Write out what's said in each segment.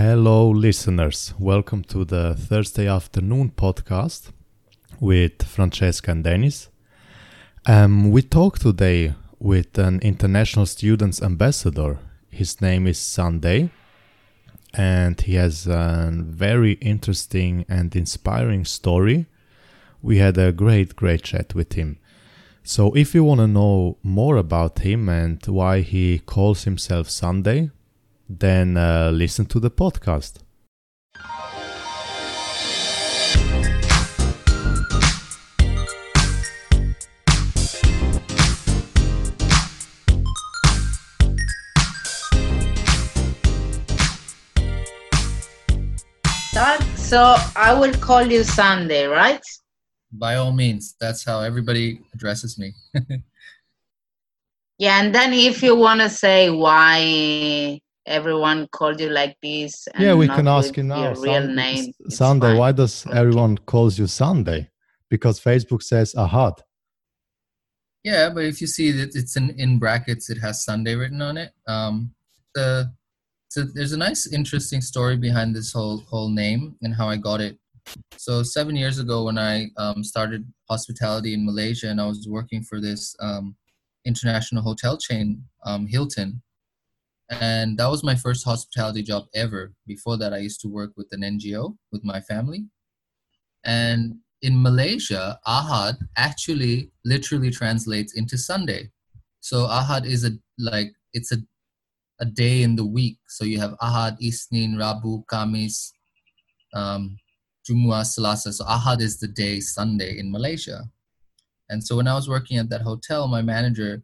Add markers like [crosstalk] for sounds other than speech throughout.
Hello, listeners. Welcome to the Thursday afternoon podcast with Francesca and Denis. Um, we talk today with an international students ambassador. His name is Sunday, and he has a very interesting and inspiring story. We had a great, great chat with him. So, if you want to know more about him and why he calls himself Sunday, then uh, listen to the podcast. So I will call you Sunday, right? By all means, that's how everybody addresses me. [laughs] yeah, and then if you want to say why everyone called you like this. yeah, we can ask you now. Your real name. Sunday. Why does okay. everyone calls you Sunday? Because Facebook says a Ahad. Yeah, but if you see that it's in, in brackets, it has Sunday written on it. Um, the so there's a nice, interesting story behind this whole whole name and how I got it. So seven years ago, when I um, started hospitality in Malaysia, and I was working for this um, international hotel chain, um, Hilton, and that was my first hospitality job ever. Before that i used to work with an ngo with my family. And in malaysia ahad actually literally translates into sunday. So ahad is a like it's a a day in the week. So you have ahad isnin rabu kamis um jumu'ah selasa. So ahad is the day sunday in malaysia. And so when i was working at that hotel my manager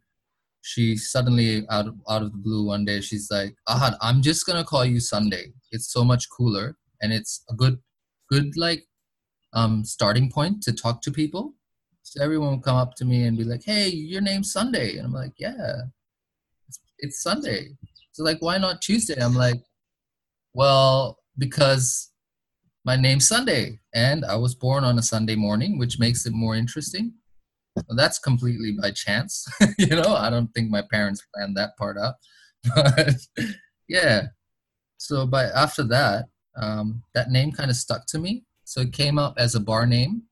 she suddenly out of, out of the blue one day she's like ahad i'm just gonna call you sunday. It's so much cooler and it's a good good like um starting point to talk to people. So everyone will come up to me and be like hey your name's sunday. And i'm like yeah it's, it's sunday. So like why not tuesday? I'm like well because my name's sunday and i was born on a sunday morning which makes it more interesting well, that's completely by chance. [laughs] you know, I don't think my parents planned that part out. [laughs] But yeah. So but after that, um, that name kind of stuck to me. So it came up as a bar name.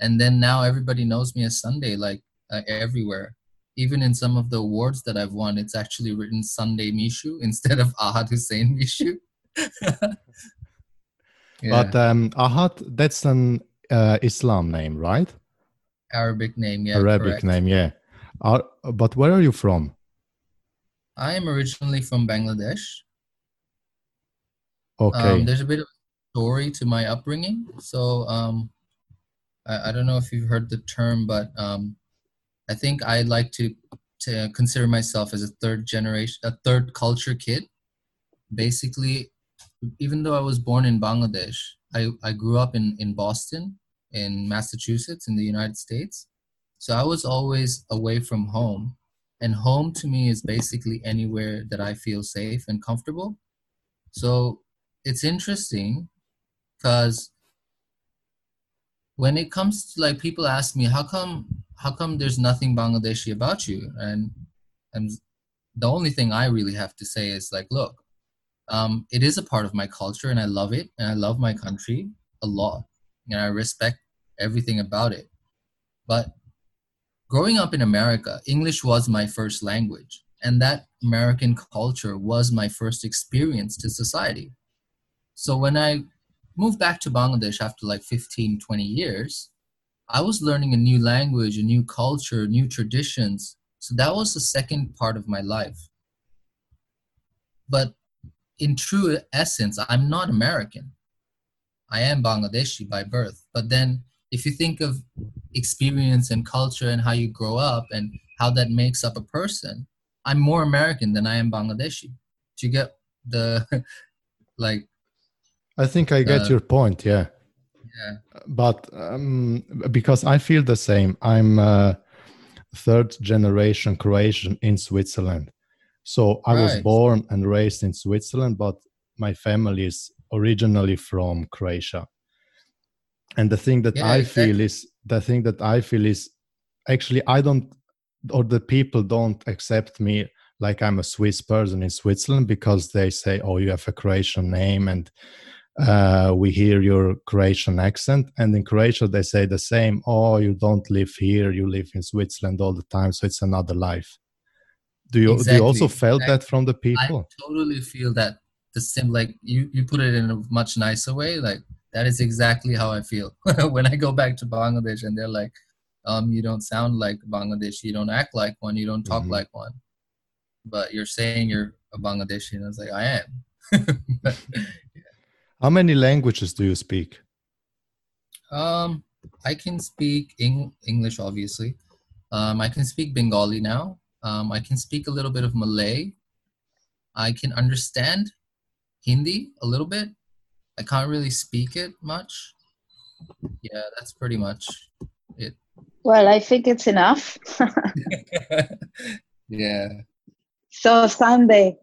And then now everybody knows me as Sunday, like uh, everywhere. Even in some of the awards that I've won, it's actually written Sunday Mishu [laughs] instead of Ahad Hussein Mishu. yeah. But um, Ahad, that's an uh, Islam name, right? Arabic name, yeah. Arabic correct. name, yeah. Uh, but where are you from? I am originally from Bangladesh. Okay. Um, there's a bit of story to my upbringing. So um, I, I, don't know if you've heard the term, but um, I think I like to to consider myself as a third generation, a third culture kid. Basically, even though I was born in Bangladesh, I, I grew up in, in Boston in Massachusetts in the United States. So I was always away from home. And home to me is basically anywhere that I feel safe and comfortable. So it's interesting because when it comes to like people ask me how come how come there's nothing Bangladeshi about you and and the only thing I really have to say is like look um, it is a part of my culture and I love it and I love my country a lot and I respect everything about it. But growing up in America, English was my first language, and that American culture was my first experience to society. So when I moved back to Bangladesh after like 15, 20 years, I was learning a new language, a new culture, new traditions. So that was the second part of my life. But in true essence, I'm not American. I am Bangladeshi by birth. But then if you think of experience and culture and how you grow up and how that makes up a person, I'm more American than I am Bangladeshi. Do you get the [laughs] like? I think I get your point. Yeah. Yeah. But um, because I feel the same, I'm a third generation Croatian in Switzerland. So I right. was born and raised in Switzerland, but my family is originally from Croatia. And the thing that yeah, I exactly. feel is the thing that I feel is actually I don't or the people don't accept me like I'm a Swiss person in Switzerland because they say, "Oh, you have a Croatian name," and uh, we hear your Croatian accent. And in Croatia, they say the same. Oh, you don't live here; you live in Switzerland all the time, so it's another life. Do you Exactly, do you also felt exactly. that from the people? I totally feel that the sim like you you put it in a much nicer way. Like that is exactly how I feel [laughs] when I go back to Bangladesh and they're like, um, you don't sound like Bangladesh, you don't act like one, you don't talk Mhm. like one, but you're saying you're a Bangladeshi, and I was like, I am. But, [laughs] How many languages do you speak? um, I can speak Eng- English, obviously. Um, I can speak Bengali now. Um, I can speak a little bit of Malay. I can understand Hindi a little bit. I can't really speak it much. Yeah, that's pretty much it. Well, I think it's enough. [laughs] yeah. so Sunday,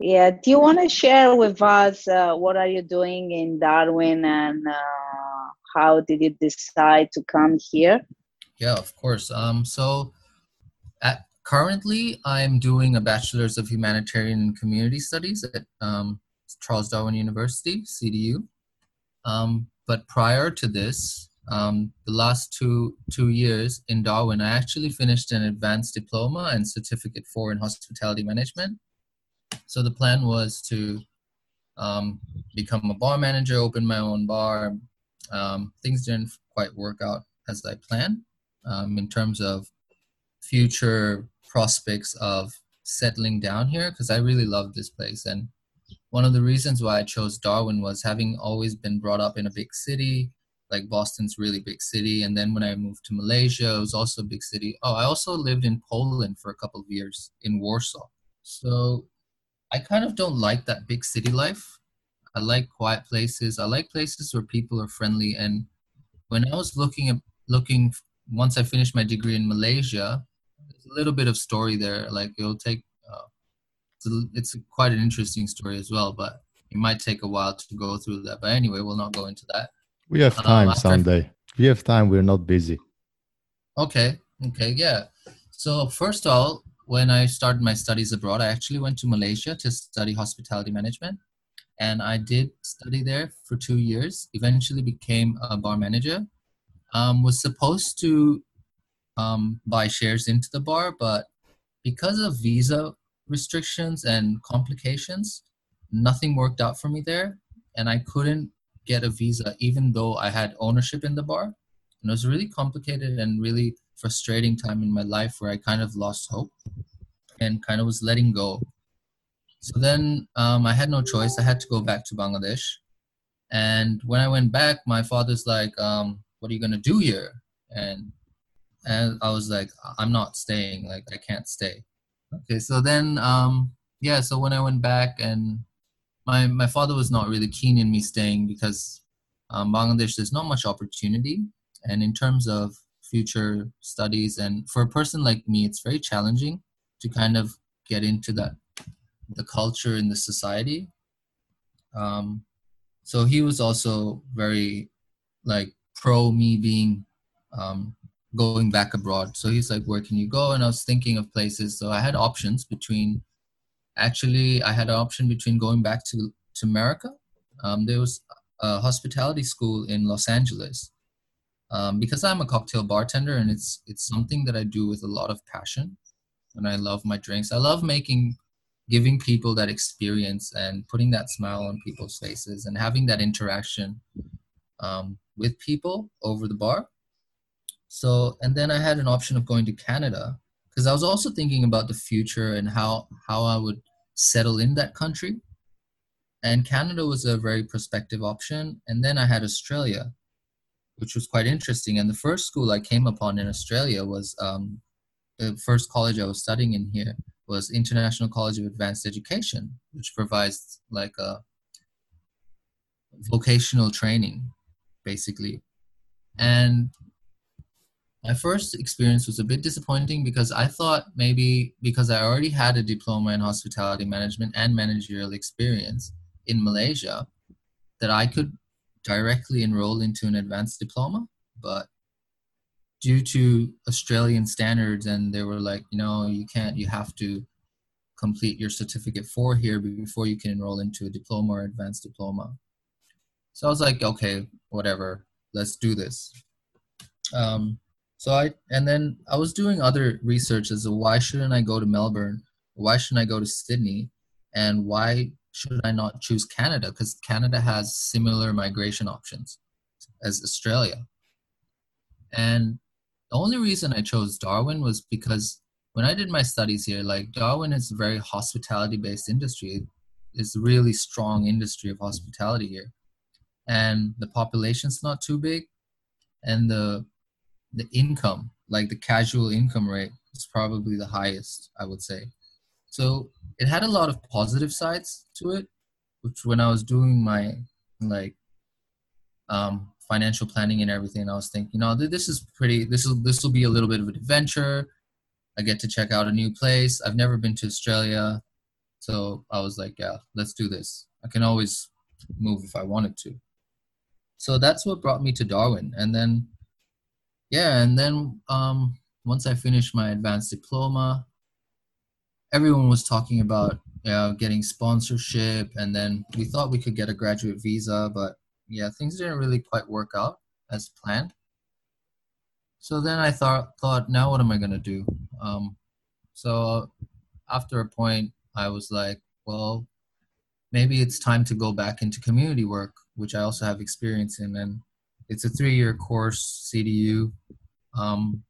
yeah. Do you want to share with us uh, what are you doing in Darwin and uh, how did you decide to come here? Yeah, of course. Um, so at, currently, I'm doing a Bachelor's of Humanitarian and Community Studies at um, Charles Darwin University, CDU. Um, but prior to this, um, the last two two years in Darwin, I actually finished an advanced diploma and certificate for in hospitality management. So the plan was to um, become a bar manager, open my own bar. Um, things didn't quite work out as I planned um, in terms of future prospects of settling down here because I really love this place. And one of the reasons why I chose Darwin was having always been brought up in a big city, like Boston's really big city. And then when I moved to Malaysia, it was also a big city. Oh, I also lived in Poland for a couple of years in Warsaw. So I kind of don't like that big city life. I like quiet places. I like places where people are friendly. And when I was looking at looking once I finished my degree in Malaysia, there's a little bit of story there. Like it'll take it's, a, it's quite an interesting story as well, but it might take a while to go through that. But anyway, we'll not go into that. We have Um, time after- Sunday. We have time. We're not busy. Okay, okay, yeah. So first of all, when I started my studies abroad, I actually went to Malaysia to study hospitality management, and I did study there for two years. Eventually, became a bar manager. Um, was supposed to um, buy shares into the bar, but because of visa restrictions and complications, nothing worked out for me there, and I couldn't get a visa even though I had ownership in the bar. And it was a really complicated and really frustrating time in my life where I kind of lost hope and kind of was letting go. So then um, I had no choice. I had to go back to Bangladesh. And when I went back, my father's like, um, "What are you gonna do here?" And and I was like, "I'm not staying. Like I can't stay." Okay, so then um, yeah, so when I went back and my my father was not really keen in me staying because um, Bangladesh there's not much opportunity, and in terms of future studies and for a person like me, it's very challenging to kind of get into that the culture in the society. Um, so he was also very like pro me being um, going back abroad. So he's like, "Where can you go?" And I was thinking of places. So I had options between. Actually, I had an option between going back to to America. Um, there was a hospitality school in Los Angeles. Um, because I'm a cocktail bartender and it's it's something that I do with a lot of passion, and I love my drinks. I love making, giving people that experience and putting that smile on people's faces and having that interaction um, with people over the bar. So, and then I had an option of going to Canada because I was also thinking about the future and how how I would settle in that country. And Canada was a very prospective option. And then I had Australia, which was quite interesting. And the first school I came upon in Australia was um, the first college I was studying in here was International College of Advanced Education, which provides like a vocational training, basically. And my first experience was a bit disappointing because I thought maybe because I already had a diploma in hospitality management and managerial experience in Malaysia, that I could directly enroll into an advanced diploma. But due to Australian standards, and they were like, you know, you can't, you have to complete your certificate four here before you can enroll into a diploma or advanced diploma. So I was like, okay, whatever, let's do this. Um, so I and then I was doing other research as to why shouldn't I go to Melbourne? Why shouldn't I go to Sydney? And why should I not choose Canada? Because Canada has similar migration options as Australia. And the only reason I chose Darwin was because when I did my studies here, like Darwin is a very hospitality based industry. It's a really strong industry of hospitality here. And the population's not too big. And the the income, like the casual income rate, is probably the highest, I would say. So it had a lot of positive sides to it, which when I was doing my like um, financial planning and everything, I was thinking, you know, this is pretty. This will this will be a little bit of an adventure. I get to check out a new place. I've never been to Australia. So I was like, yeah, let's do this. I can always move if I wanted to. So that's what brought me to Darwin. And then, yeah, and then um, once I finished my advanced diploma, everyone was talking about you know, getting sponsorship. And then we thought we could get a graduate visa, but yeah, things didn't really quite work out as planned. So then I thought, thought, now what am I gonna do? Um, so after a point, I was like, well, maybe it's time to go back into community work, which I also have experience in, and it's a three-year course, CDU. Um,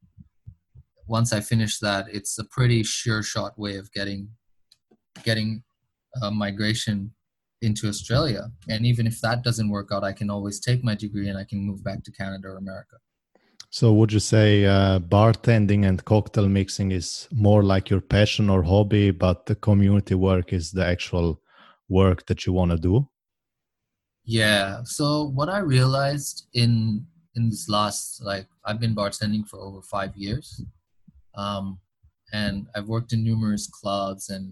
once I finish that, it's a pretty sure shot way of getting getting migration into Australia. And even if that doesn't work out, I can always take my degree and I can move back to Canada or America. So, would you say uh, bartending and cocktail mixing is more like your passion or hobby, but the community work is the actual work that you want to do? Yeah. So, what I realized in in this last like I've been bartending for over five years, um, and I've worked in numerous clubs and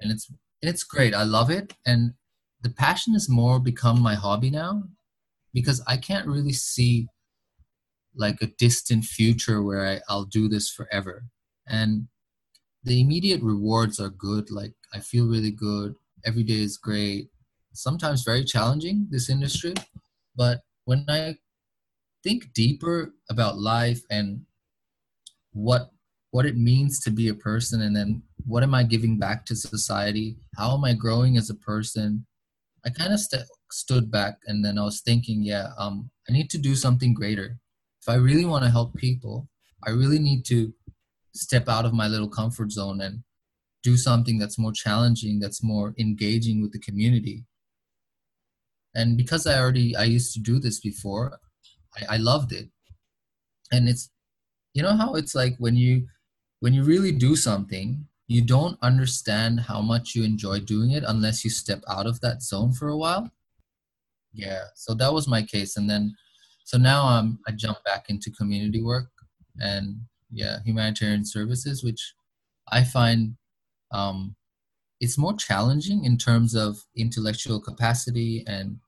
and it's it's great. I love it, and the passion has more become my hobby now because I can't really see like a distant future where I, I'll do this forever. And the immediate rewards are good. Like I feel really good. Every day is great. Sometimes very challenging, this industry. But when I think deeper about life and what what it means to be a person and then what am I giving back to society? How am I growing as a person? I kind of st- stood back and then I was thinking, yeah, um, I need to do something greater if I really want to help people, I really need to step out of my little comfort zone and do something that's more challenging, that's more engaging with the community. And because I already I used to do this before, I, I loved it. And it's you know how it's like when you when you really do something, you don't understand how much you enjoy doing it unless you step out of that zone for a while. Yeah, so that was my case. And then so now I'm I jump back into community work and yeah humanitarian services, which I find um, it's more challenging in terms of intellectual capacity and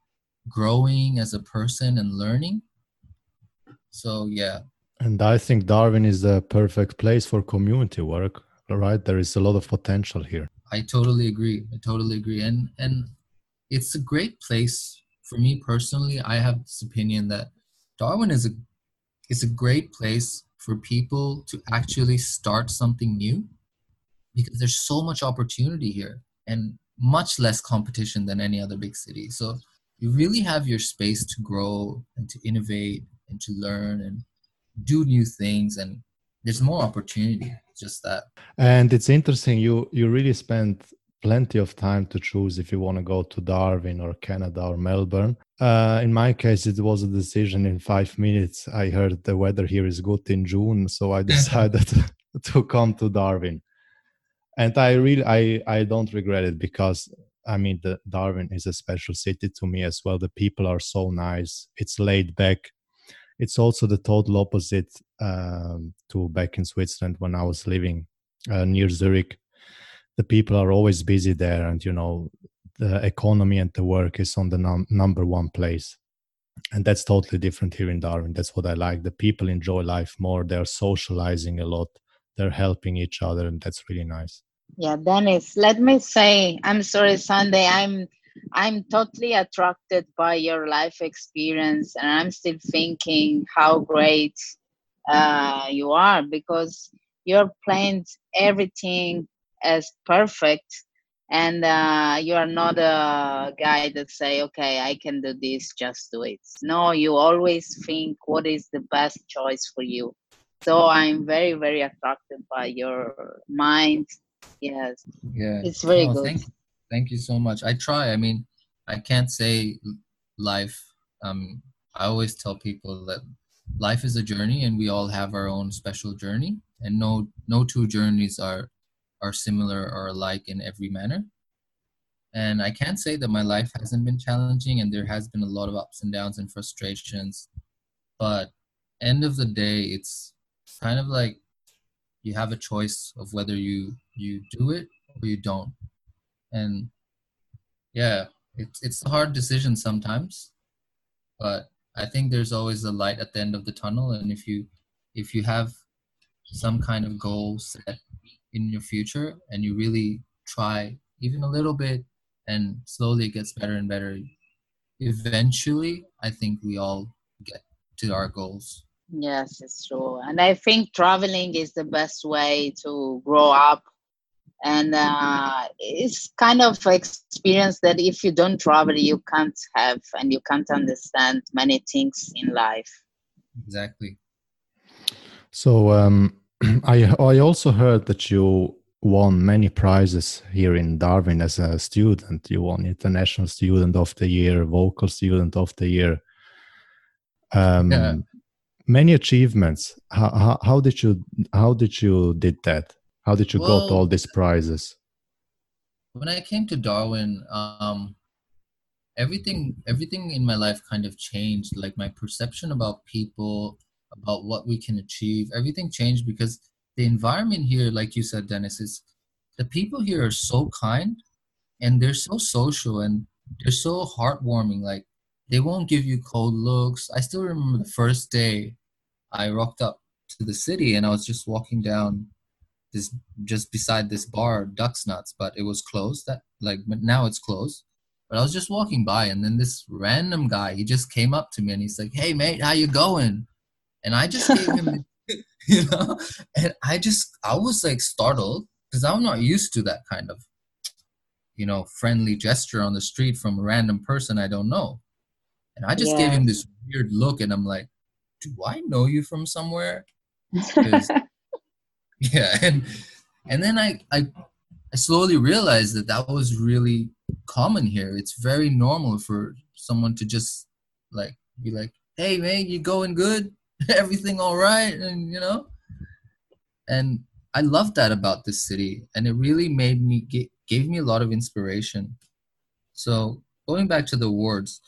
growing as a person and learning. So yeah. And I think Darwin is the perfect place for community work, right? There is a lot of potential here. I totally agree. I totally agree. And and it's a great place for me personally. I have this opinion that Darwin is a is a great place for people to actually start something new because there's so much opportunity here and much less competition than any other big city. So you really have your space to grow and to innovate and to learn and do new things and there's more opportunity just that and it's interesting you you really spent plenty of time to choose if you want to go to Darwin or Canada or Melbourne. Uh, in my case, it was a decision in five minutes. I heard the weather here is good in June, so I [laughs] decided [laughs] to come to Darwin. And I really, I, I don't regret it because I mean, the Darwin is a special city to me as well. The people are so nice. It's laid back. It's also the total opposite um, to back in Switzerland when I was living uh, near Zurich. The people are always busy there and you know the economy and the work is on the num- number one place. And that's totally different here in darwin. That's what i like. The people enjoy life more. They're socializing a lot. They're helping each other and that's really nice Yeah, Dennis, let me say, I'm sorry, Sunday. I'm I'm totally attracted by your life experience, and I'm still thinking how great uh, you are because you're playing everything as perfect and uh, you are not a guy that say okay i can do this just do it no you always think what is the best choice for you so i'm very very attracted by your mind yes yeah it's very good thank, thank you so much i try i mean i can't say life um i always tell people that life is a journey and we all have our own special journey and no no two journeys are are similar or alike in every manner. And I can't say that my life hasn't been challenging and there has been a lot of ups and downs and frustrations. But end of the day, it's kind of like you have a choice of whether you you do it or you don't. And yeah, it's it's a hard decision sometimes, but I think there's always a light at the end of the tunnel. And if you if you have some kind of goal set in your future and you really try even a little bit and slowly it gets better and better eventually i think we all get to our goals yes it's true and i think traveling is the best way to grow up and uh, it's kind of experience that if you don't travel you can't have and you can't understand many things in life exactly so um, [clears throat] I I also heard that you won many prizes here in Darwin as a student. You won International Student of the Year, Vocal Student of the Year. Um, yeah. Many achievements. How, how, how, did you how did you did that? How did you well, got all these prizes? When I came to Darwin, um, everything everything in my life kind of changed. Like my perception about people, about what we can achieve. Everything changed because the environment here, like you said, Dennis, is the people here are so kind and they're so social and they're so heartwarming. Like they won't give you cold looks. I still remember the first day I rocked up to the city and I was just walking down this just beside this bar, Duck's Nuts, but it was closed. That like now it's closed. But I was just walking by and then this random guy, he just came up to me and he's like, Hey mate, how you going? and I just gave him, [laughs] [laughs] you know, and I just I was like startled because I'm not used to that kind of, you know, friendly gesture on the street from a random person I don't know, and I just yeah. gave him this weird look, and I'm like, do I know you from somewhere? [laughs] yeah, [laughs] and and then I I I slowly realized that that was really common here. It's very normal for someone to just like be like, "Hey man, you going good?" [laughs] everything all right and you know and i love that about this city and it really made me gave me a lot of inspiration so going back to the awards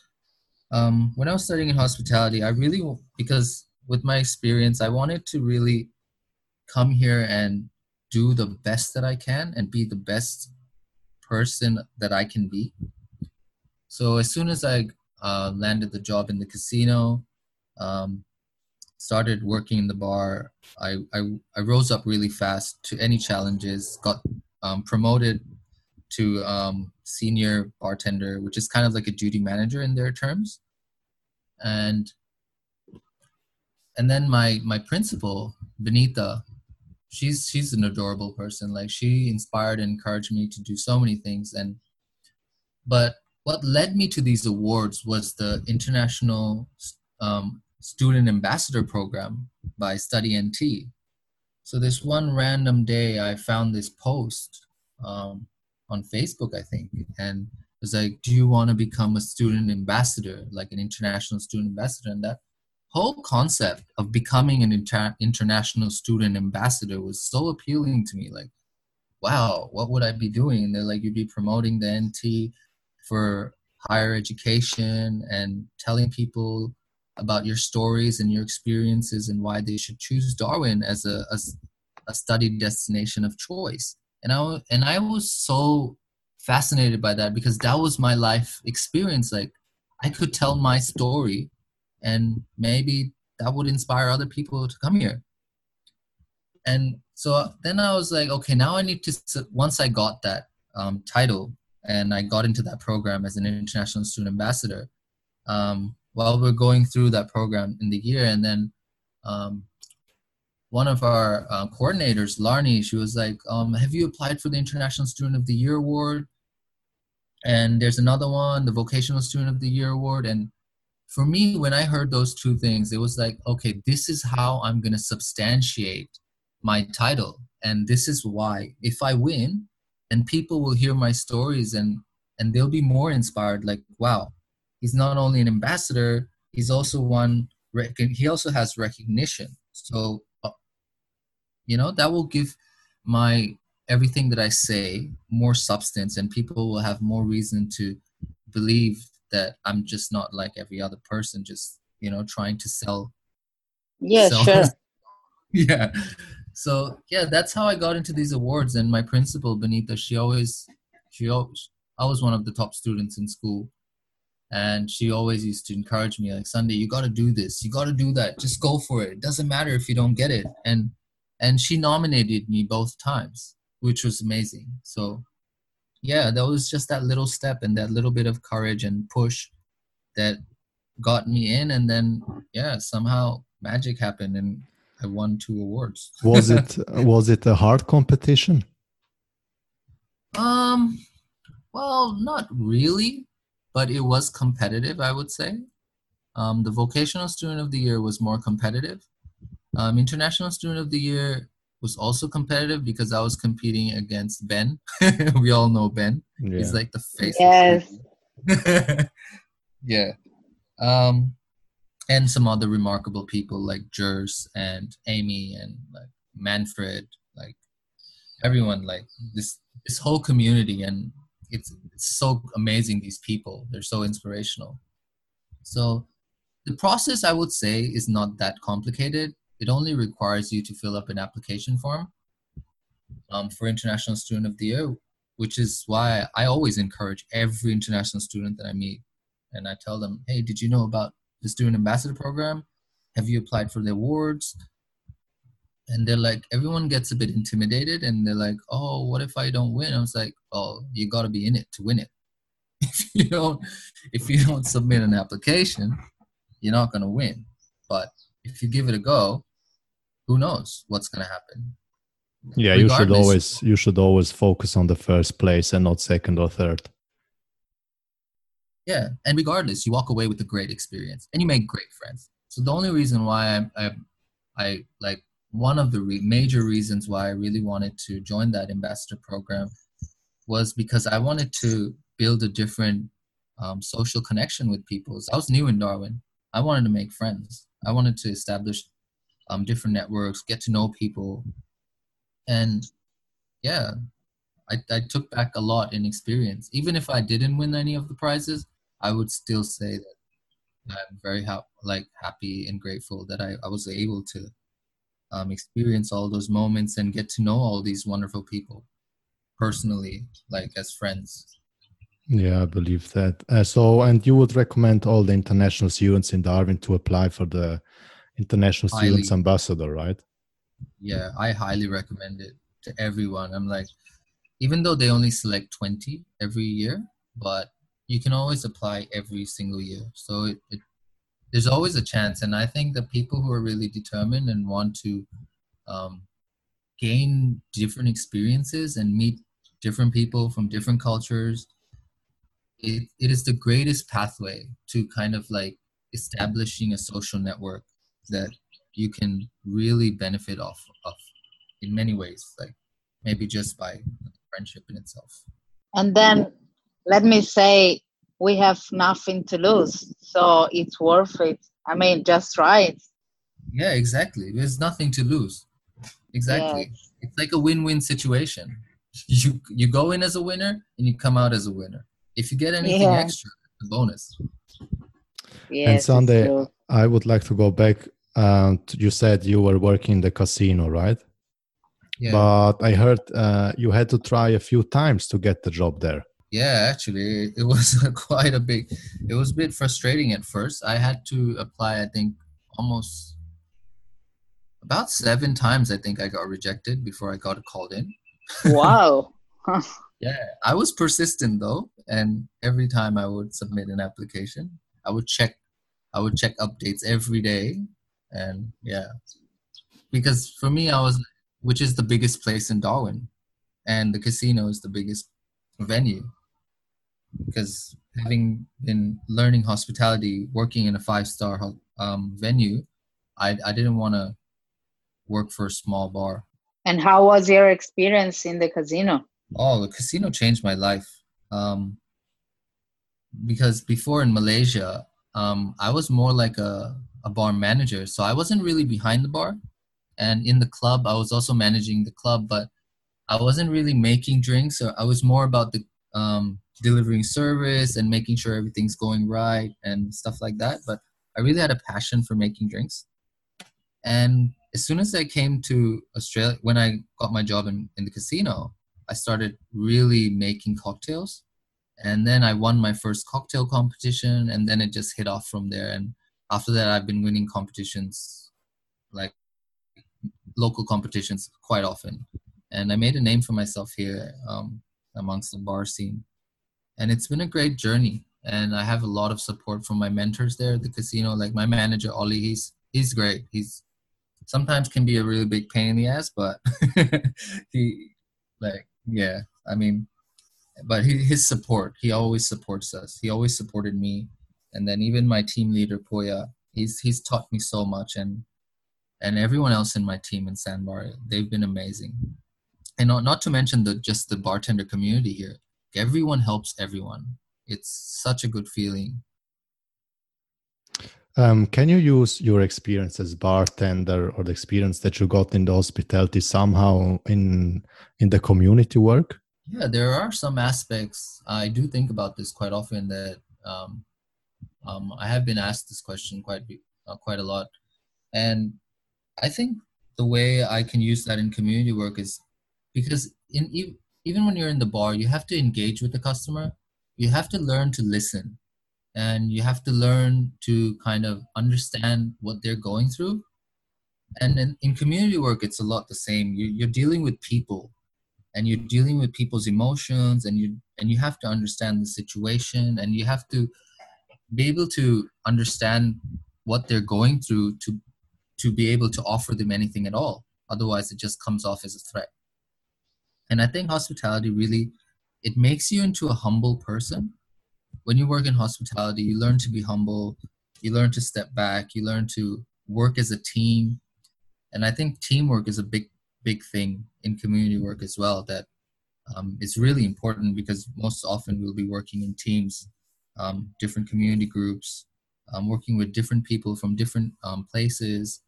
um, when i was studying in hospitality i really because with my experience i wanted to really come here and do the best that i can and be the best person that i can be. So as soon as i uh, landed the job in the casino um, started working in the bar, I, I, I rose up really fast to any challenges, got um, promoted to um, senior bartender, which is kind of like a duty manager in their terms. And and then my my principal, Benita, she's she's an adorable person. Like she inspired and encouraged me to do so many things. And but what led me to these awards was the international um, student ambassador program by Study NT. So this one random day, I found this post um, on Facebook, I think, and it was like, "Do you want to become a student ambassador, like an international student ambassador?" And that whole concept of becoming an inter- international student ambassador was so appealing to me. Like, wow, what would I be doing? And they're like, you'd be promoting the NT for higher education and telling people about your stories and your experiences and why they should choose Darwin as a, a, a study destination of choice. And I, and I was so fascinated by that because that was my life experience. Like I could tell my story and maybe that would inspire other people to come here. and so then I was like, okay, now I need to. Once I got that um, title and I got into that program as an international student ambassador, um, while we're going through that program in the year, and then um, one of our uh, coordinators, Larnie, she was like, um, "Have you applied for the International Student of the Year award?" And there's another one, the Vocational Student of the Year award, and for me, when I heard those two things, it was like, okay, this is how I'm going to substantiate my title. And this is why, if I win, and people will hear my stories and, and they'll be more inspired, like, wow, he's not only an ambassador, he's also one, he also has recognition. So, you know, that will give my everything that I say more substance and people will have more reason to believe that I'm just not like every other person, just you know, trying to sell. Yeah, sell. sure. [laughs] yeah. So yeah, that's how I got into these awards. And my principal, Benita, she always, she always, I was one of the top students in school, and she always used to encourage me, like Sunday, you got to do this, you got to do that, just go for it. It doesn't matter if you don't get it. And and she nominated me both times, which was amazing. So yeah, that was just that little step and that little bit of courage and push that got me in. And then, yeah, somehow magic happened and I won two awards. was [laughs] it was it a hard competition? Um, well, not really, but it was competitive. I would say. Um, the vocational student of the year was more competitive. Um, international student of the year was also competitive because I was competing against Ben. [laughs] we all know Ben. Yeah. He's like the face. Yes. [laughs] yeah. Um, and some other remarkable people like Jers and Amy and like Manfred, like everyone, like this this whole community, and it's it's so amazing. These people, they're so inspirational. So the process, I would say, is not that complicated it only requires you to fill up an application form um, for International Student of the Year, which is why I always encourage every international student that I meet. And I tell them, hey, did you know about the Student Ambassador Program? Have you applied for the awards? And they're like, everyone gets a bit intimidated and they're like, oh, what if I don't win? I was like, oh, you got to be in it to win it. [laughs] if you don't, if you don't submit an application, you're not going to win. But if you give it a go, who knows what's going to happen. Yeah Regardless, you should always you should always focus on the first place and not second or third. Yeah and regardless you walk away with a great experience and you make great friends. So the only reason why i i, I like one of the re- major reasons why i really wanted to join that ambassador program was because i wanted to build a different um, social connection with people. So i was new in darwin. I wanted to make friends. I wanted to establish um, different networks, get to know people, and yeah, I, I took back a lot in experience. Even if I didn't win any of the prizes, I would still say that I'm very ha- like happy and grateful that I, I was able to um, experience all those moments and get to know all these wonderful people personally, like as friends. Yeah, I believe that. Uh, so, and you would recommend all the international students in Darwin to apply for the international students ambassador, right? Yeah, I highly recommend it to everyone. I'm like, even though they only select 20 every year, but you can always apply every single year. So it, it there's always a chance. And I think the people who are really determined and want to um, gain different experiences and meet different people from different cultures, it, it is the greatest pathway to kind of like establishing a social network that you can really benefit off of in many ways like maybe just by friendship in itself. And then let me say we have nothing to lose so it's worth it. I mean just try it. Yeah exactly. There's nothing to lose. Exactly. Yes. it's like a win-win situation. You you go in as a winner and you come out as a winner. If you get anything yeah. extra a bonus. Yes, and sunday I would like to go back. Uh, you said you were working in the casino, right? Yeah. But I heard uh, you had to try a few times to get the job there. Yeah, actually, it [laughs] was quite a big. It was a bit frustrating at first. I had to apply, I think, almost about seven times. I think I got rejected before I got called in. wow. [laughs] yeah, I was persistent though, and every time I would submit an application, I would check, I would check updates every day, and yeah, because for me, I was, which is the biggest place in Darwin, and the casino is the biggest venue. Because having been learning hospitality, working in a five-star um, venue, I I didn't want to work for a small bar. And how was your experience in the casino? Oh, the casino changed my life. Um, because before in Malaysia, um, I was more like a, a bar manager. So I wasn't really behind the bar. And in the club, I was also managing the club, but I wasn't really making drinks. So I was more about the um, delivering service and making sure everything's going right and stuff like that. But I really had a passion for making drinks. And as soon as I came to Australia, when I got my job in, in the casino, I started really making cocktails. And then I won my first cocktail competition, and then it just hit off from there. And after that, I've been winning competitions, like local competitions, quite often. And I made a name for myself here um, amongst the bar scene. And it's been a great journey. And I have a lot of support from my mentors there at the casino. Like my manager, Ollie, he's he's great. He's sometimes can be a really big pain in the ass, but [laughs] he like yeah, I mean, but he, his support, he always supports us. He always supported me, and then even my team leader Poya, he's he's taught me so much, and and everyone else in my team in Sandbar, they've been amazing. And not not to mention the just the bartender community here. Everyone helps everyone. It's such a good feeling um, can you use your experience as bartender or the experience that you got in the hospitality somehow in in the community work? Yeah, there are some aspects. I do think about this quite often. That um, um, I have been asked this question quite uh, quite a lot, and I think the way I can use that in community work is because in even when you're in the bar, you have to engage with the customer. You have to learn to listen. And you have to learn to kind of understand what they're going through. And in, in community work it's a lot the same. You, you're dealing with people. And you're dealing with people's emotions. And you and you have to understand the situation. And you have to be able to understand what they're going through to to be able to offer them anything at all. Otherwise it just comes off as a threat. And i think hospitality really it makes you into a humble person. When you work in hospitality, you learn to be humble, you learn to step back, you learn to work as a team. And I think teamwork is a big, big thing in community work as well that um, is really important because most often we'll be working in teams, um, different community groups, um, working with different people from different um, places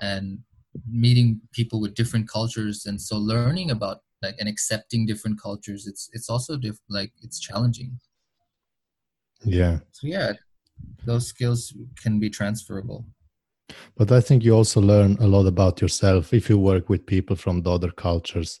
and meeting people with different cultures. And so learning about like and accepting different cultures, it's, it's also diff- like it's challenging. Yeah. So yeah, those skills can be transferable. But I think you also learn a lot about yourself if you work with people from the other cultures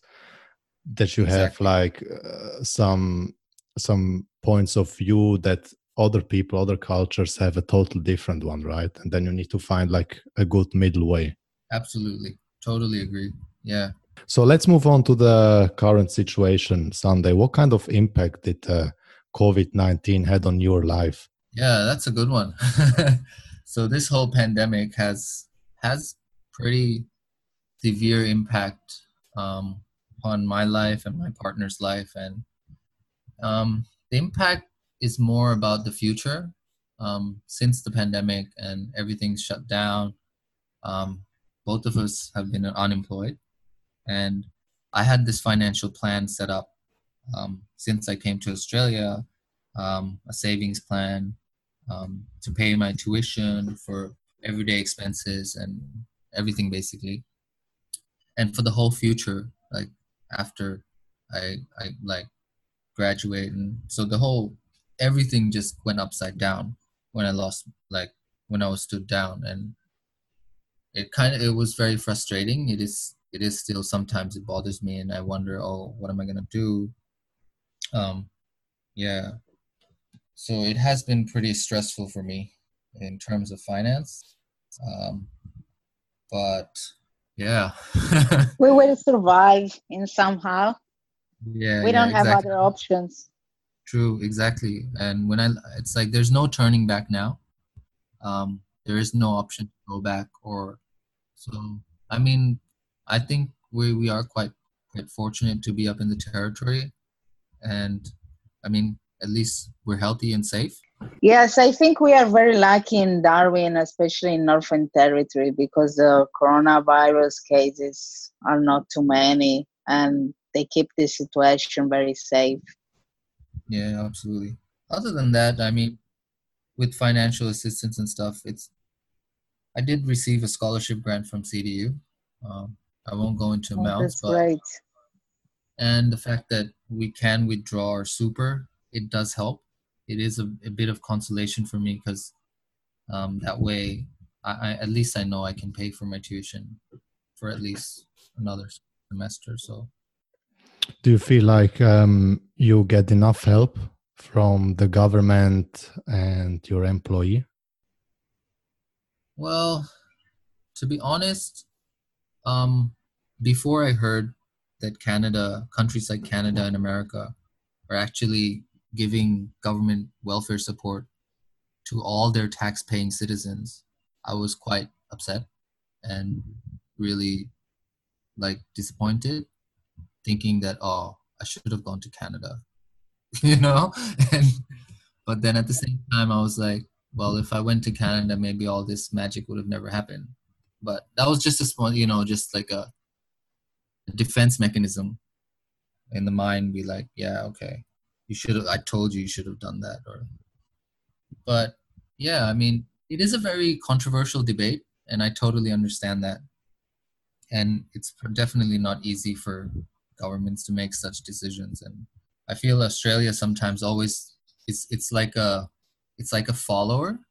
that you have like uh, some some points of view that other people other cultures have a total different one right? And then you need to find like a good middle way. Absolutely. Totally agree. Yeah. So let's move on to the current situation sunday. What kind of impact did uh, COVID 19 had on your life? Yeah, that's a good one. [laughs] so this whole pandemic has has pretty severe impact um, on my life and my partner's life, and um, the impact is more about the future. Um, since the pandemic and everything's shut down, um, both of us have been unemployed, and I had this financial plan set up um, since I came to Australia, um, a savings plan um, to pay my tuition for everyday expenses and everything basically, and for the whole future, like after I I like graduate, and so the whole everything just went upside down when I lost like when I was stood down, and it kind of it was very frustrating. It is it is still sometimes it bothers me, and I wonder, oh, what am I gonna do? um, yeah so it has been pretty stressful for me in terms of finance um, but yeah. [laughs] we will survive in somehow. Yeah. We don't yeah, have exactly. other options. True, exactly. And when I, it's like there's no turning back now. Um, there is no option to go back or so. I mean, I think we we are quite quite fortunate to be up in the territory, and I mean, at least we're healthy and safe. Yes, I think we are very lucky in Darwin, especially in Northern Territory, because the coronavirus cases are not too many and they keep the situation very safe. Yeah, absolutely. Other than that, I mean, with financial assistance and stuff, it's. I did receive a scholarship grant from CDU. Um, I won't go into Oh, amounts, that's but great. and the fact that we can withdraw our super, it does help. It is a, a bit of consolation for me because um, that way, I, I at least I know I can pay for my tuition for at least another semester. So Do you feel like um, you get enough help from the government and your employee? Well, to be honest, um, before I heard that Canada, countries like Canada and America, are actually giving government welfare support to all their tax-paying citizens, I was quite upset and really like disappointed, thinking that oh, I should have gone to Canada, [laughs] you know, and but then at the same time, I was like, well, if I went to Canada, maybe all this magic would have never happened. But that was just a small, you know, just like a, defense mechanism in the mind. Be like, yeah, okay, you should have. I told you you should have done that. Or, but yeah, I mean, it is a very controversial debate, and I totally understand that. And it's definitely not easy for governments to make such decisions. And I feel Australia sometimes always it's it's like a it's like a follower. [laughs]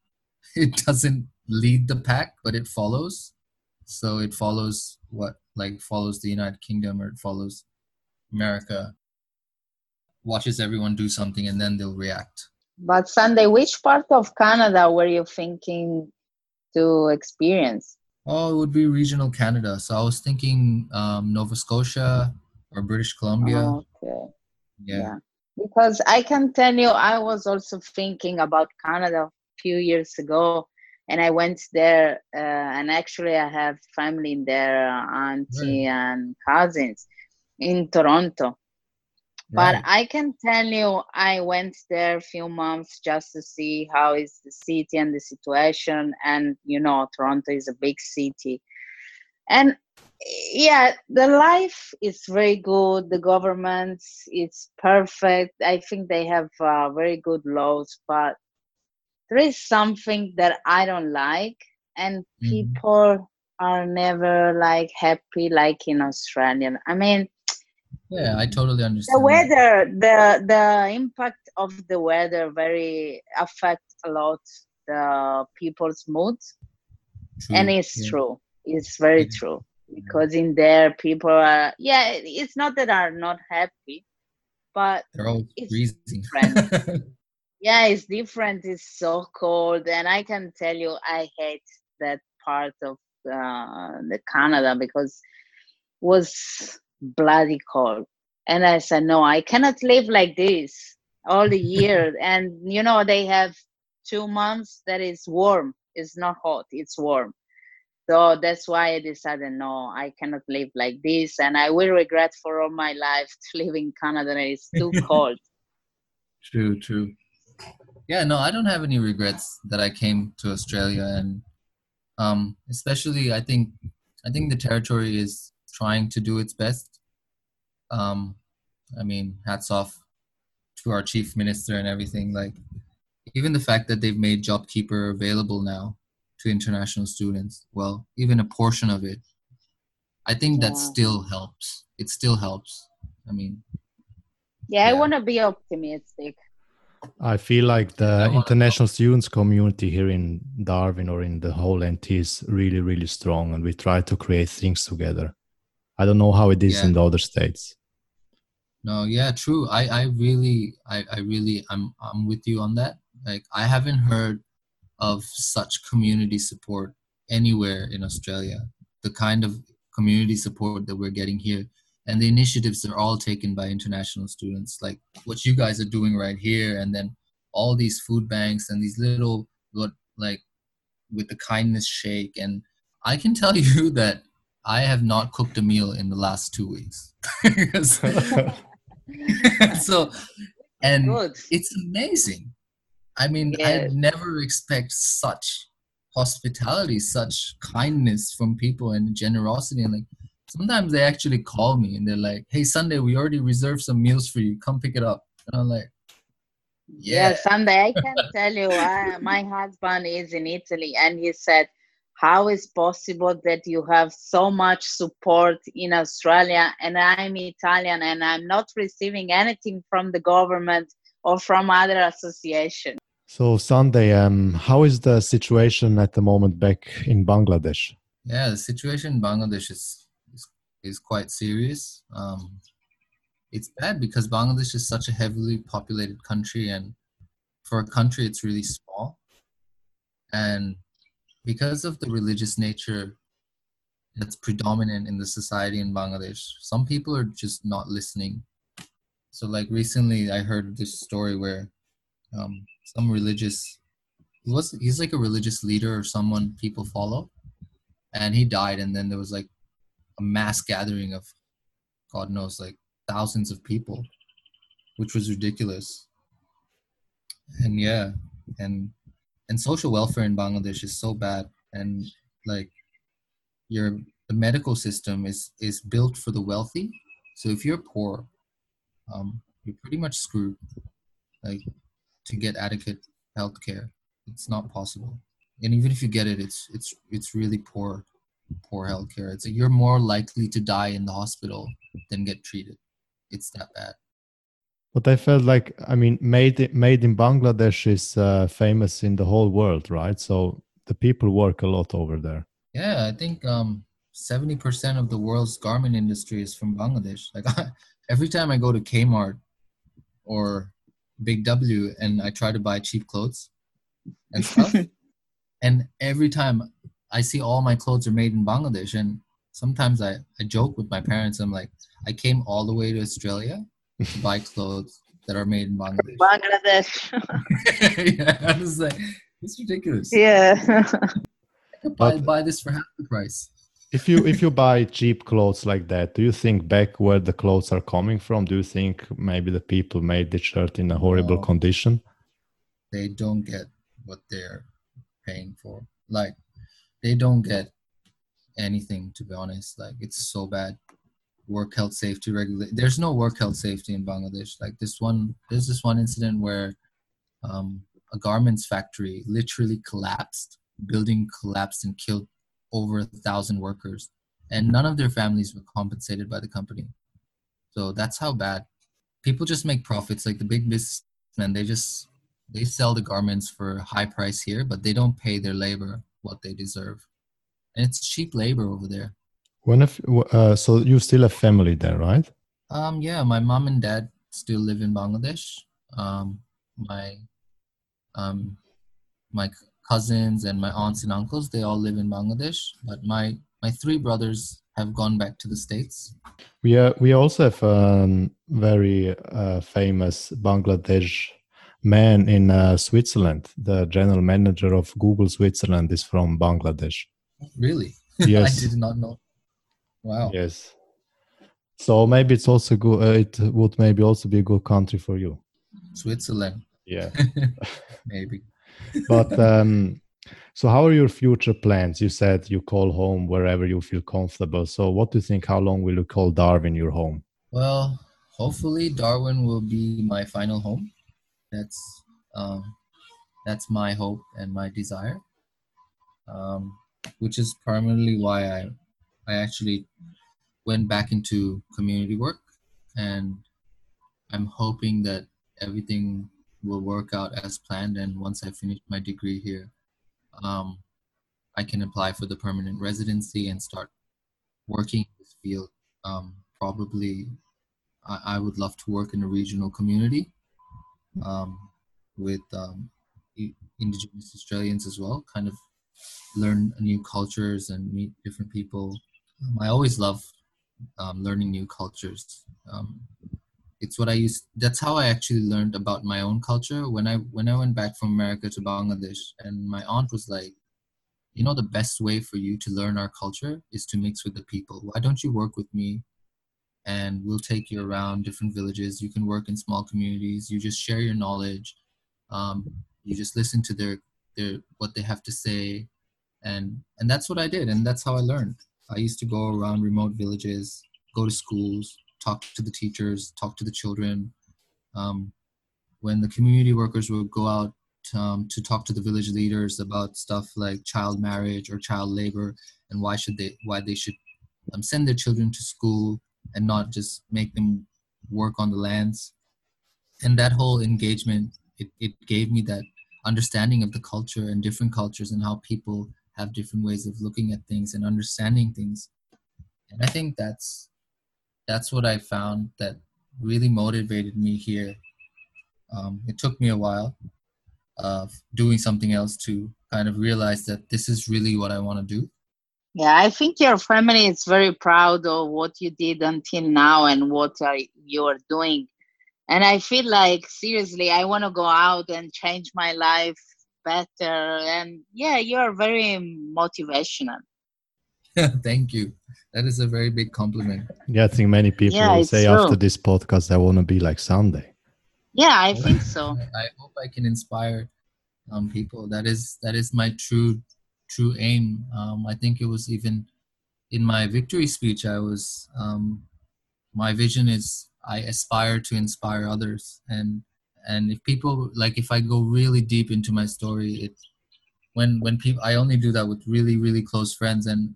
It doesn't lead the pack, but it follows. So it follows what like follows the United Kingdom or it follows America. Watches everyone do something and then they'll react. But Sunday, which part of Canada were you thinking to experience? Oh, it would be regional Canada. So I was thinking um, Nova Scotia or British Columbia. Okay. yeah. yeah. Because I can tell you, I was also thinking about Canada a few years ago, and I went there. Uh, and actually, I have family in there, uh, auntie and cousins in Toronto. But Right. I can tell you, I went there a few months just to see how is the city and the situation. And you know, Toronto is a big city, and yeah, the life is very good. The government is perfect. I think they have uh, very good laws, but there is something that I don't like, and Mhm. people are never like happy like in Australia. I mean Yeah, I totally understand. that. weather the the impact of the weather very affects a lot the people's mood and it's yeah. true it's very true because in there people are yeah it's not that are not happy but They're It's freezing. [laughs] yeah it's different. It's so cold. And i can tell you i hate that part of uh, the canada because it was bloody cold. And i said no i cannot live like this all the [laughs] year. And you know they have two months that is warm. It's not hot. It's warm so that's why i decided no i cannot live like this and i will regret for all my life [laughs] to live in canada and it's too [laughs] cold True, true. Yeah, no, I don't have any regrets that I came to Australia, and um, especially I think I think the territory is trying to do its best. Um, I mean, hats off to our chief minister and everything. Like, even the fact that they've made JobKeeper available now to international students. Well, even a portion of it. I think that still helps. It still helps. I mean, Yeah, I want to be optimistic. I feel like the international students community here in Darwin or in the whole NT is really, really strong, and we try to create things together. I don't know how it is Yeah. in the other states. No, yeah, true. I, I really, I, I really, I'm, I'm with you on that. Like, I haven't heard of such community support anywhere in Australia. the kind of community support that we're getting here and the initiatives are all taken by international students like what you guys are doing right here and then all these food banks and these little what like with the kindness shake. And i can tell [laughs] you that i have not cooked a meal in the last two weeks. [laughs] [laughs] So and it's amazing i mean i never expect such hospitality such kindness from people and generosity and like sometimes they actually call me and they're like, "Hey, Sunday, we already reserved some meals for you. Come pick it up." And I'm like, "Yeah, yeah Sunday. I can [laughs] tell you, uh, my husband is in Italy, and he said." How is possible that you have so much support in Australia and I'm Italian and I'm not receiving anything from the government or from other associations? So Sunday, um, how is the situation at the moment back in Bangladesh? Yeah, the situation in Bangladesh is is quite serious. Um, it's bad because Bangladesh is such a heavily populated country, and for a country, it's really small. And because of the religious nature that's predominant in the society in Bangladesh, some people are just not listening. So, like recently, I heard this story where um, some religious was he's like a religious leader or someone people follow, and he died, and then there was like a mass gathering of God knows like thousands of people, which was ridiculous. And yeah, and and social welfare in Bangladesh is so bad, and like your the medical system is is built for the wealthy. So if you're poor, um, you're pretty much screwed. Like to get adequate health care, it's not possible. And even if you get it, it's it's it's really poor poor healthcare. It's like you're more likely to die in the hospital than get treated. It's that bad. But I felt like I mean, made made in Bangladesh is uh, famous in the whole world, right? So the people work a lot over there. Yeah, I think um, seventy percent of the world's garment industry is from Bangladesh. Like [laughs] every time I go to Kmart or Big W and I try to buy cheap clothes and [laughs] stuff, and every time I see all my clothes are made in Bangladesh, and sometimes I, I joke with my parents. I'm like, I came all the way to Australia to [laughs] buy clothes that are made in Bangladesh. Bangladesh. [laughs] yeah, I was like, it's ridiculous. Yeah. I could buy, buy this for half the price. If you if you buy cheap clothes like that, do you think back where the clothes are coming from? Do you think maybe the people made the shirt in a horrible no, condition? They don't get what they're paying for. Like they don't get anything to be honest like it's so bad work health safety regulate there's no work health safety in bangladesh like this one there's this one incident where um, a garments factory literally collapsed building collapsed and killed over a thousand workers and none of their families were compensated by the company so that's how bad people just make profits like the big businessmen they just they sell the garments for high price here but they don't pay their labor what they deserve. And it's cheap labor over there. When if, uh, so you still have family there, right? Um, yeah, my mom and dad still live in Bangladesh. Um, my um, my cousins and my aunts and uncles they all live in Bangladesh, but my my three brothers have gone back to the states. We uh, we also have a um, very uh, famous Bangladesh man in uh, Switzerland. The general manager of Google Switzerland is from Bangladesh. Really? [laughs] Yes. I did not know. Wow. Yes. So maybe it's also good. Uh, it would maybe also be a good country for you. Switzerland. Yeah. [laughs] maybe. But um, so how are your future plans? You said you call home wherever you feel comfortable. So what do you think? How long will you call Darwin your home? Well, hopefully Darwin will be my final home that's um, that's my hope and my desire um, which is primarily why i i actually went back into community work and i'm hoping that everything will work out as planned and once i finish my degree here um, i can apply for the permanent residency and start working in this field um, probably I, I would love to work in a regional community um, with um, indigenous Australians as well, kind of learn new cultures and meet different people. Um, I always love um, learning new cultures. It's what I used. That's how I actually learned about my own culture when I when I went back from America to Bangladesh, and my aunt was like, "You know, the best way for you to learn our culture is to mix with the people. Why don't you work with me and we'll take you around different villages. You can work in small communities. You just share your knowledge. Um, you just listen to their their what they have to say, and and that's what I did, and that's how I learned. I used to go around remote villages, go to schools, talk to the teachers, talk to the children. Um, when the community workers would go out um, to talk to the village leaders about stuff like child marriage or child labor and why should they why they should um, send their children to school and not just make them work on the lands and that whole engagement it, it gave me that understanding of the culture and different cultures and how people have different ways of looking at things and understanding things and i think that's that's what i found that really motivated me here um, it took me a while of doing something else to kind of realize that this is really what i want to do yeah, I think your family is very proud of what you did until now and what are, you're doing. And I feel like seriously, I want to go out and change my life better. And yeah, you're very motivational. [laughs] Thank you. That is a very big compliment. Yeah, I think many people yeah, will say true. after this podcast, I want to be like Sunday. Yeah, I think so. [laughs] I hope I can inspire um, people. That is that is my true true aim. Um, I think it was even in my victory speech. I was um, my vision is I aspire to inspire others, and and if people like if I go really deep into my story, it when when people I only do that with really really close friends, and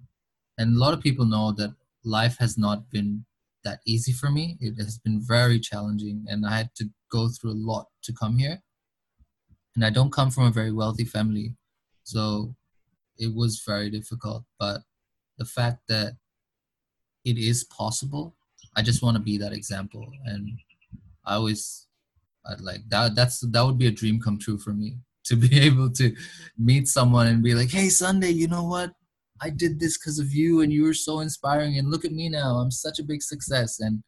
and a lot of people know that life has not been that easy for me. It has been very challenging, and I had to go through a lot to come here. And I don't come from a very wealthy family, so it was very difficult but the fact that it is possible i just want to be that example and i always I'd like that that's that would be a dream come true for me to be [laughs] able to meet someone and be like hey sunday you know what i did this because of you and you were so inspiring and look at me now i'm such a big success and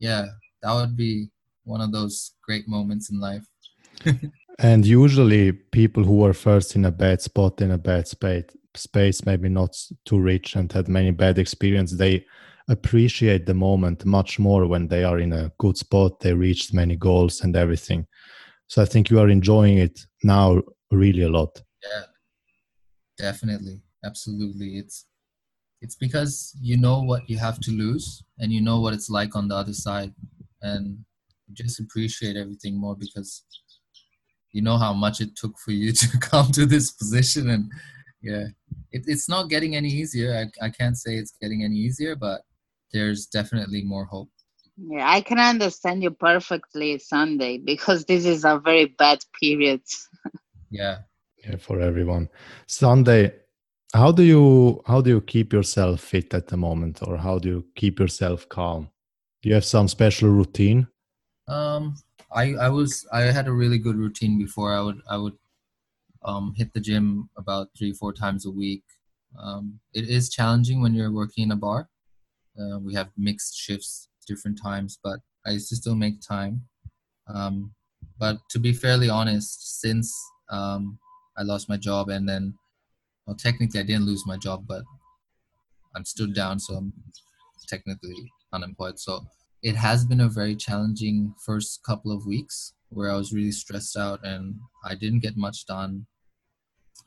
yeah that would be one of those great moments in life [laughs] And usually, people who are first in a bad spot in a bad space, space maybe not too rich and had many bad experience, they appreciate the moment much more when they are in a good spot. They reached many goals and everything. So I think you are enjoying it now really a lot. Yeah, definitely, absolutely. It's it's because you know what you have to lose and you know what it's like on the other side, and just appreciate everything more because you know how much it took for you [laughs] to come to this position. And yeah it, it's not getting any easier. I, I can't say it's getting any easier but there's definitely more hope. Yeah i can understand you perfectly sunday because this is a very bad period. [laughs] Yeah. Yeah for everyone. Sunday how do you how do you keep yourself fit at the moment or how do you keep yourself calm do you have some special routine um I I was I had a really good routine before. I would I would um, hit the gym about three four times a week. Um, it is challenging when you're working in a bar. Uh, we have mixed shifts, different times, but I used to still make time. Um, but to be fairly honest, since um, I lost my job and then, well, technically I didn't lose my job, but I'm stood down, so I'm technically unemployed. So it has been a very challenging first couple of weeks where I was really stressed out and I didn't get much done.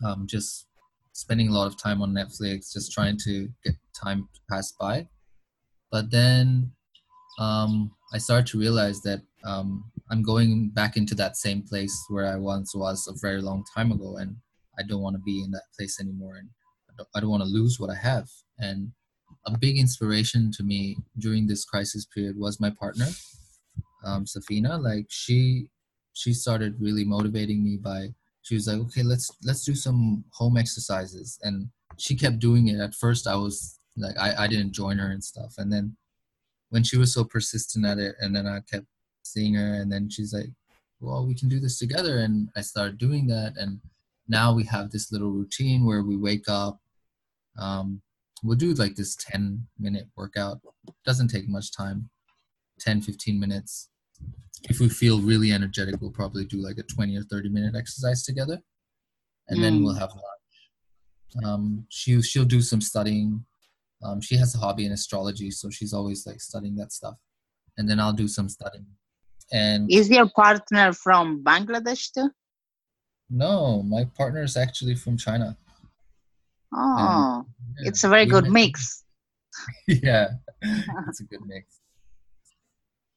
Um, just spending a lot of time on Netflix, just trying to get time to pass by. But then um, I started to realize that um, I'm going back into that same place where I once was a very long time ago, and I don't want to be in that place anymore, and I don't, don't want to lose what I have. And a big inspiration to me during this crisis period was my partner, um, Safina. Like she, she started really motivating me by she was like, okay, let's let's do some home exercises, and she kept doing it. At first, I was like, I, I didn't join her and stuff, and then when she was so persistent at it, and then I kept seeing her, and then she's like, well, we can do this together, and I started doing that, and now we have this little routine where we wake up. Um, we'll do like this 10 minute workout. Doesn't take much time, 10, 15 minutes. If we feel really energetic, we'll probably do like a 20 or 30 minute exercise together. And then Mm. we'll have lunch. Um, she, she'll do some studying. Um, she has a hobby in astrology, so she's always like studying that stuff. And then I'll do some studying. And Is your partner from Bangladesh too? No, my partner is actually from China. Oh, Yeah, it's a very good met- mix. [laughs] yeah, [laughs] it's a good mix.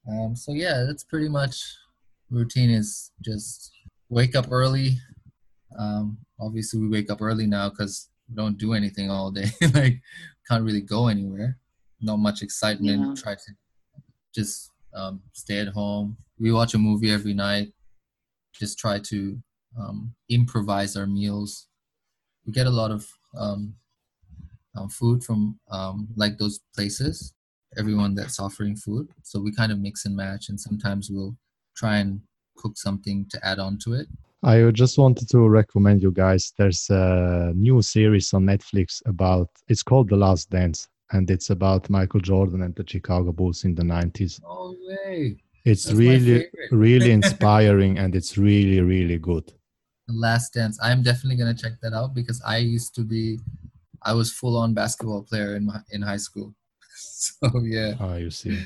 Um, so yeah, that's pretty much routine is just wake up early. Um, obviously, we wake up early now because we don't do anything all day. [laughs] like, can't really go anywhere. Not much excitement. Yeah. Try to just um, stay at home. We watch a movie every night. Just try to um, improvise our meals. We get a lot of um, um, food from um, like those places, everyone that's offering food. So we kind of mix and match, and sometimes we'll try and cook something to add on to it. I just wanted to recommend you guys. There's a new series on Netflix about. It's called The Last Dance, and it's about Michael Jordan and the Chicago Bulls in the 90s. No way! It's That's really, really [laughs] inspiring, and it's really, really good. The Last Dance. I'm definitely gonna check that out because I used to be, I was full on basketball player in my, in high school. [laughs] So yeah, Oh, you see.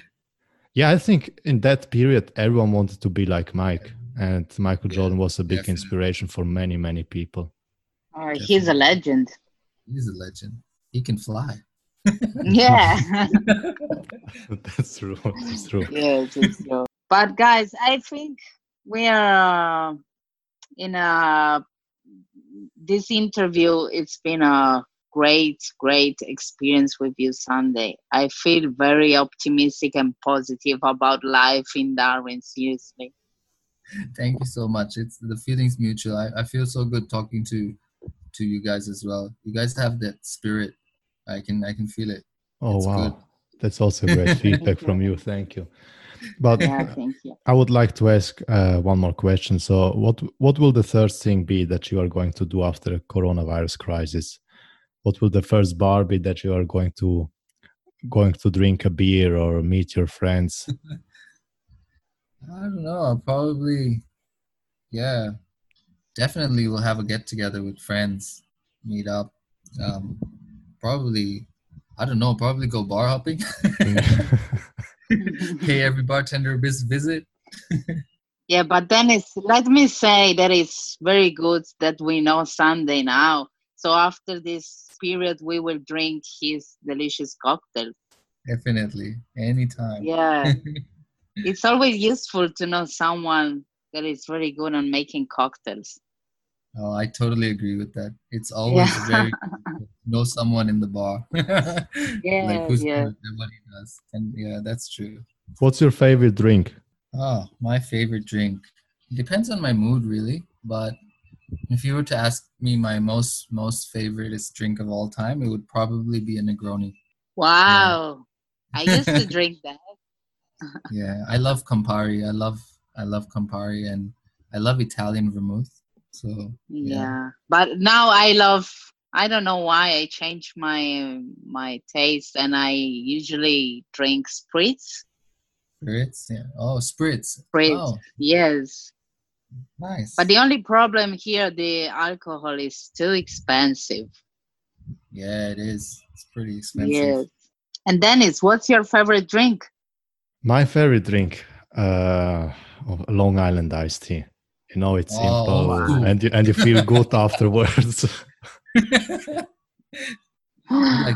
Yeah, I think in that period, everyone wanted to be like Mike, and Michael Yeah, Jordan was a big definitely. inspiration for many, many people. Uh, he's a legend. he's a legend. He can fly. [laughs] Yeah. [laughs] That's true. That's true. yes, it's true. But guys, I think we are uh, in a this interview. It's been a great, great experience with you, Sunday. I feel very optimistic and positive about life in Darwin. Seriously. Thank you so much. It's the feelings mutual. I, I feel so good talking to to you guys as well. You guys have that spirit. I can I can feel it. Oh It's wow, good. that's also great [laughs] feedback from you. Thank you. But Yeah, thank you. I would like to ask uh, one more question. So, what what will the third thing be that you are going to do after the coronavirus crisis? What will the first bar be that you are going to going to drink a beer or meet your friends? [laughs] I don't know. I'll probably, yeah, definitely we'll have a get together with friends, meet up. Um, probably, I don't know. Probably go bar hopping. [laughs] [laughs] [laughs] Pay every bartender a visit. [laughs] Yeah, but then it's let me say that it's very good that we know Sunday now. So after this period, we will drink his delicious cocktail. Definitely, anytime. Yeah, [laughs] it's always useful to know someone that is very good on making cocktails. Oh, I totally agree with that. It's always Yeah. very know someone in the bar. [laughs] like Yeah, who's yeah. what he does. And yeah, that's true. What's your favorite drink? Oh, my favorite drink. Depends on my mood really, but if you were to ask me my most most favorite drink of all time, it would probably be a Negroni. Wow, I used to drink [laughs] that. Yeah, I love Campari. I love I love Campari and I love Italian vermouth. So Yeah. Yeah. but now I love. I don't know why I changed my my taste, and I usually drink spritz. spirits, yeah. Oh, spritz. Spritz, Oh, yes. nice. But the only problem here, the alcohol is too expensive. yeah, it is. It's pretty expensive. Yes. And Dennis, what's your favorite drink? My favorite drink, uh, Long Island iced tea. You know, it's Oh, simple wow. and you, and you feel good [laughs] afterwards. [laughs] You [laughs] like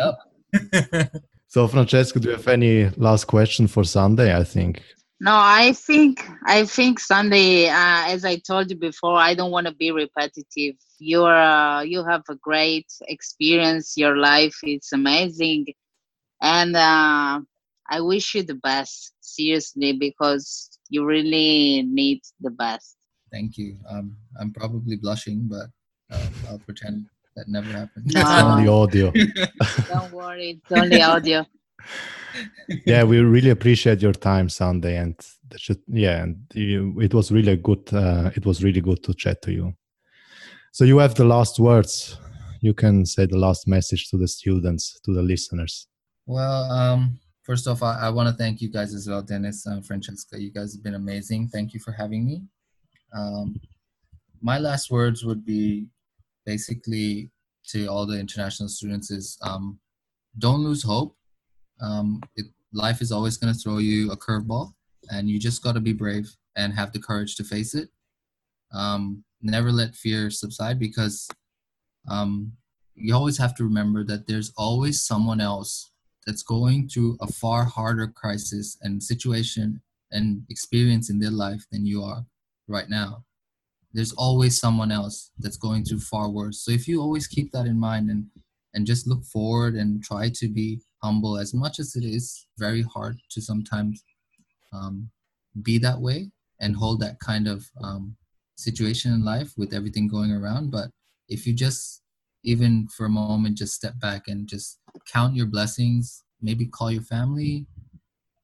up. [laughs] so, Francesco, do you have any last question for Sunday? I think. No, I think I think Sunday. Uh, as I told you before, I don't want to be repetitive. You're uh, you have a great experience. Your life is amazing, and uh, I wish you the best. Seriously, because you really need the best. Thank you. Um, I'm probably blushing, but uh, I'll pretend that never happened. No. It's only audio. [laughs] Don't worry, it's only audio. yeah, we really appreciate your time Sunday, and that should, yeah, and you, it was really good. Uh, it was really good to chat to you. So you have the last words. You can say the last message to the students, to the listeners. Well, um, first off, I, I want to thank you guys as well, Dennis and Francesca. You guys have been amazing. Thank you for having me. Um, my last words would be basically to all the international students is um, don't lose hope. Um, it, life is always going to throw you a curveball, and you just got to be brave and have the courage to face it. Um, never let fear subside because um, you always have to remember that there's always someone else that's going through a far harder crisis and situation and experience in their life than you are right now. There's always someone else that's going through far worse. So if you always keep that in mind and and just look forward and try to be humble as much as it is very hard to sometimes um, be that way and hold that kind of um, situation in life with everything going around but if you just even for a moment just step back and just count your blessings maybe call your family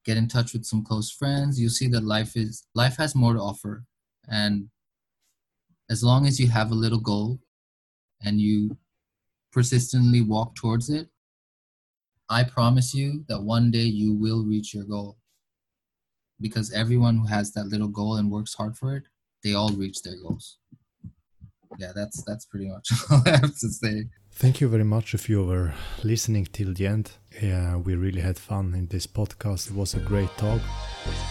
get in touch with some close friends you'll see that life is life has more to offer and as long as you have a little goal and you persistently walk towards it i promise you that one day you will reach your goal. Because everyone who has that little goal and works hard for it they all reach their goals. Yeah that's that's pretty much [laughs] all i have to say Thank you very much if you were listening till the end. Yeah, we really had fun in this podcast. It was a great talk.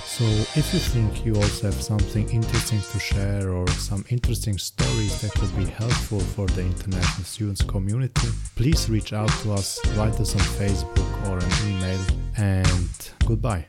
So, if you think you also have something interesting to share or some interesting stories that could be helpful for the international students community, please reach out to us, write us on Facebook or an email, and goodbye.